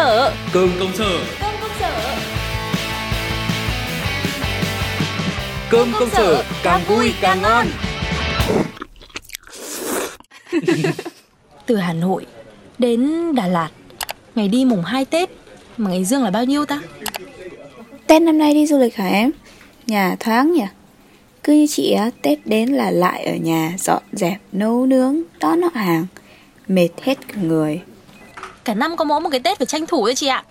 sở Cơm công sở Cơm công sở Cơm công sở càng vui càng ngon Từ Hà Nội đến Đà Lạt Ngày đi mùng 2 Tết Mà ngày dương là bao nhiêu ta? Tết năm nay đi du lịch hả em? Nhà thoáng nhỉ? Cứ như chị á, Tết đến là lại ở nhà dọn dẹp, nấu nướng, đón họ hàng Mệt hết cả người Cả năm có mỗi một cái Tết phải tranh thủ đấy chị ạ.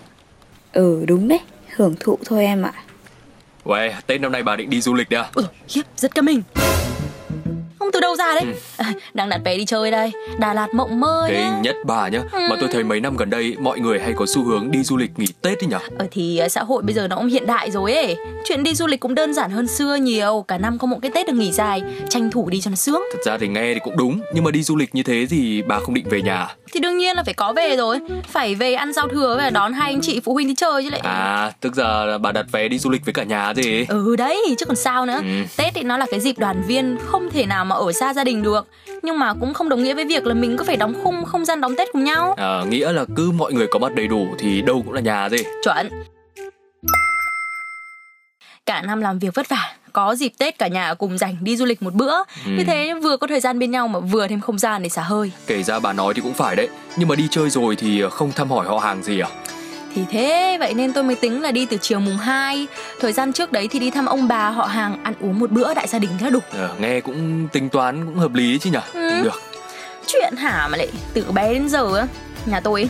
Ừ đúng đấy, hưởng thụ thôi em ạ. Uầy, Tết năm nay bà định đi du lịch đấy à? Ừ, khiếp, rất cả mình Không từ đâu ra đấy? À, Đang đặt vé đi chơi đây. Đà Lạt mộng mơ nhá. Kinh nhất bà nhá. Mà tôi thấy mấy năm gần đây mọi người hay có xu hướng đi du lịch nghỉ Tết đi nhở Ờ thì ờ, xã hội bây giờ nó cũng hiện đại rồi ấy. Chuyện đi du lịch cũng đơn giản hơn xưa nhiều. Cả năm có một cái Tết được nghỉ dài Tranh thủ đi cho nó sướng. Thật ra thì nghe thì cũng đúng Nhưng mà đi du lịch như thế thì bà không định về nhà Thì đương nhiên là phải có về rồi. Phải về ăn giao thừa và đón hai anh chị phụ huynh đi chơi chứ lại. À, tức giờ là bà đặt vé đi du lịch với cả nhà gì Ừ đấy, chứ còn sao nữa. Ừ. Tết thì nó là cái dịp đoàn viên Không thể nào mà ở xa gia đình được. Nhưng mà cũng không đồng nghĩa với việc là mình cứ phải đóng khung không gian đón Tết cùng nhau. À, Nghĩa là cứ mọi người có mặt đầy đủ thì đâu cũng là nhà gì? Chuẩn. Cả năm làm việc vất vả Có dịp Tết cả nhà cùng dành đi du lịch một bữa. Ừ. Như thế vừa có thời gian bên nhau mà vừa thêm không gian để xả hơi. Kể ra bà nói thì cũng phải đấy. Nhưng mà đi chơi rồi thì không thăm hỏi họ hàng gì à Thì thế vậy nên tôi mới tính là đi từ chiều mùng 2 Thời gian trước đấy thì đi thăm ông bà họ hàng Ăn uống một bữa đại gia đình thế là đủ. Ờ, Nghe cũng tính toán cũng hợp lý chứ nhở Ừ. Được. Chuyện hả mà lại từ bé đến giờ á? Nhà tôi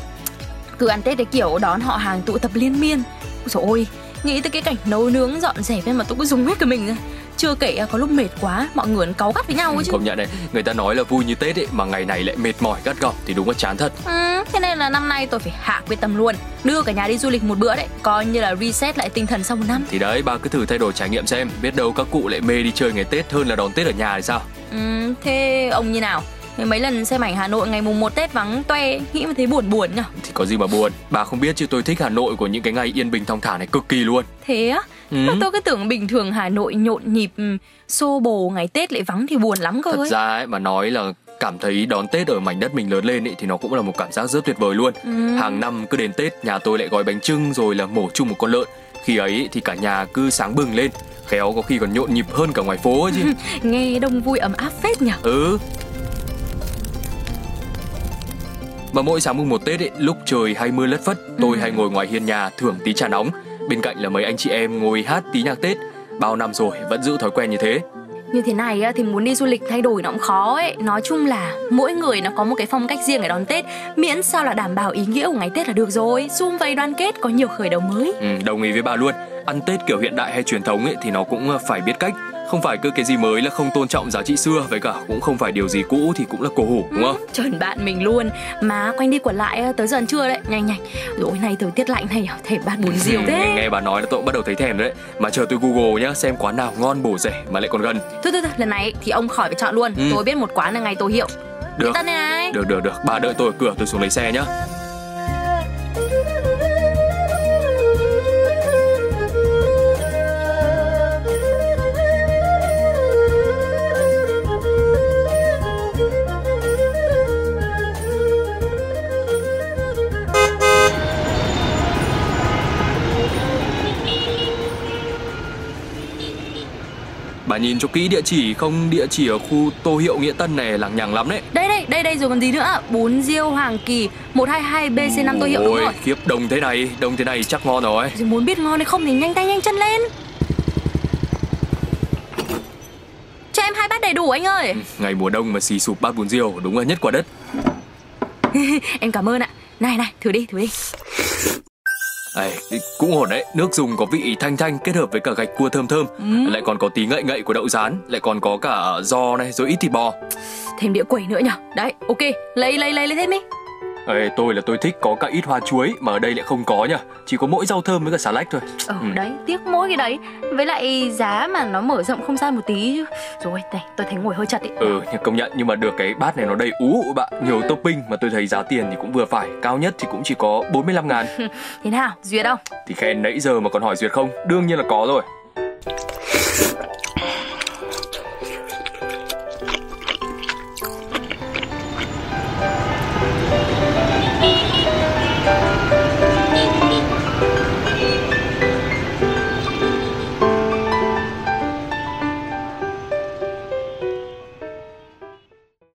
cứ ăn Tết cái kiểu đón họ hàng tụ tập liên miên. Ôi dồi ôi, nghĩ tới cái cảnh nấu nướng dọn dẹp ấy mà tôi cứ dùng hết cả mình ra Chưa kể có lúc mệt quá, mọi người cáu gắt với nhau ấy chứ. Công nhận đấy Người ta nói là vui như Tết ấy Mà ngày này lại mệt mỏi gắt gỏng Thì đúng là chán thật. Ừ, thế nên là năm nay tôi phải hạ quyết tâm luôn Đưa cả nhà đi du lịch một bữa đấy Coi như là reset lại tinh thần sau một năm. Thì đấy bà cứ thử thay đổi trải nghiệm xem Biết đâu các cụ lại mê đi chơi ngày Tết hơn là đón Tết ở nhà thì sao? Ừ, Thế ông như nào? Mấy lần xem ảnh Hà Nội ngày mùng 1 Tết vắng toe Nghĩ mà thấy buồn buồn nhở Thì có gì mà buồn Bà không biết chứ tôi thích Hà Nội của những cái ngày yên bình thong thả này cực kỳ luôn Thế á? Ừ. Mà tôi cứ tưởng bình thường Hà Nội nhộn nhịp ừ, xô bồ ngày Tết lại vắng thì buồn lắm cơ Thật ấy. ra ấy mà nói là cảm thấy đón Tết ở mảnh đất mình lớn lên ấy thì nó cũng là một cảm giác rất tuyệt vời luôn. Ừ. Hàng năm cứ đến Tết nhà tôi lại gói bánh trưng rồi là mổ chung một con lợn. Khi ấy thì cả nhà cứ sáng bừng lên, khéo có khi còn nhộn nhịp hơn cả ngoài phố ấy chứ. Nghe đông vui ấm áp phết nhở. ừ. Mà mỗi sáng mùng một Tết ấy, lúc trời hay mưa lất phất, tôi hay ngồi ngoài hiên nhà thưởng tí trà nóng. Bên cạnh là mấy anh chị em ngồi hát tí nhạc Tết. Bao năm rồi vẫn giữ thói quen như thế. Như thế này thì muốn đi du lịch thay đổi nó cũng khó ấy. Nói chung là mỗi người nó có một cái phong cách riêng để đón Tết. Miễn sao là đảm bảo ý nghĩa của ngày Tết là được rồi. Xung vầy đoàn kết có nhiều khởi đầu mới. Ừ, đồng ý với bà luôn ăn tết kiểu hiện đại hay truyền thống ấy thì nó cũng ờ, phải biết cách không phải cứ cái gì mới là không tôn trọng giá trị xưa với cả cũng không phải điều gì cũ thì cũng là cổ hủ đúng không? Chuẩn bạn mình luôn. Mà quanh đi quẩn lại á, tới giờ ăn trưa đấy. Nhanh nhanh. Rồi nay thời tiết lạnh này thèm bát bún riêu Ừ, thế. nghe, nghe bà nói là tôi bắt đầu thấy thèm đấy. Mà chờ tôi google nhá xem quán nào ngon bổ rẻ mà lại còn gần. Thôi thôi thôi lần này thì ông khỏi phải chọn luôn. Ừ. Tôi biết một quán là ngày tô hiệu. Được. Tân này này. Được được được. Bà đợi tôi ở cửa tôi xuống lấy xe nhá Bà nhìn cho kỹ địa chỉ không địa chỉ ở khu Tô Hiệu Nghĩa Tân này lằng nhằng lắm đấy. Đây đây đây đây rồi còn gì nữa? Bún riêu Hoàng Kỳ 122 BC5 tô hiệu đúng rồi. khiếp đông thế này đông thế này chắc ngon rồi. Rồi muốn biết ngon hay không thì nhanh tay nhanh chân lên. Cho em hai bát đầy đủ anh ơi. Ngày mùa đông mà xì sụp bát bún riêu đúng là nhất quả đất. Em cảm ơn ạ. Này này thử đi thử đi Ê, cũng ổn đấy, nước dùng có vị thanh thanh kết hợp với cả gạch cua thơm thơm. Ừ. Lại còn có tí ngậy ngậy của đậu rán Lại còn có cả giò này rồi ít thịt bò. Thêm đĩa quẩy nữa nhở? Đấy ok. Lấy lấy lấy lấy thêm đi Ê, tôi là tôi thích có cả ít hoa chuối Mà ở đây lại không có nhá Chỉ có mỗi rau thơm với cả xà lách thôi. Ờ Ừ. đấy tiếc mỗi cái đấy. Với lại giá mà nó mở rộng không gian một tí chứ. Rồi đây tôi thấy ngồi hơi chật ý Ừ, nhưng công nhận nhưng mà được cái bát này nó đầy ú ụ bạn. Nhiều topping mà tôi thấy giá tiền thì cũng vừa phải. Cao nhất thì cũng chỉ có 45 ngàn. Thế nào duyệt không? Thì khen nãy giờ mà còn hỏi duyệt không? Đương nhiên là có rồi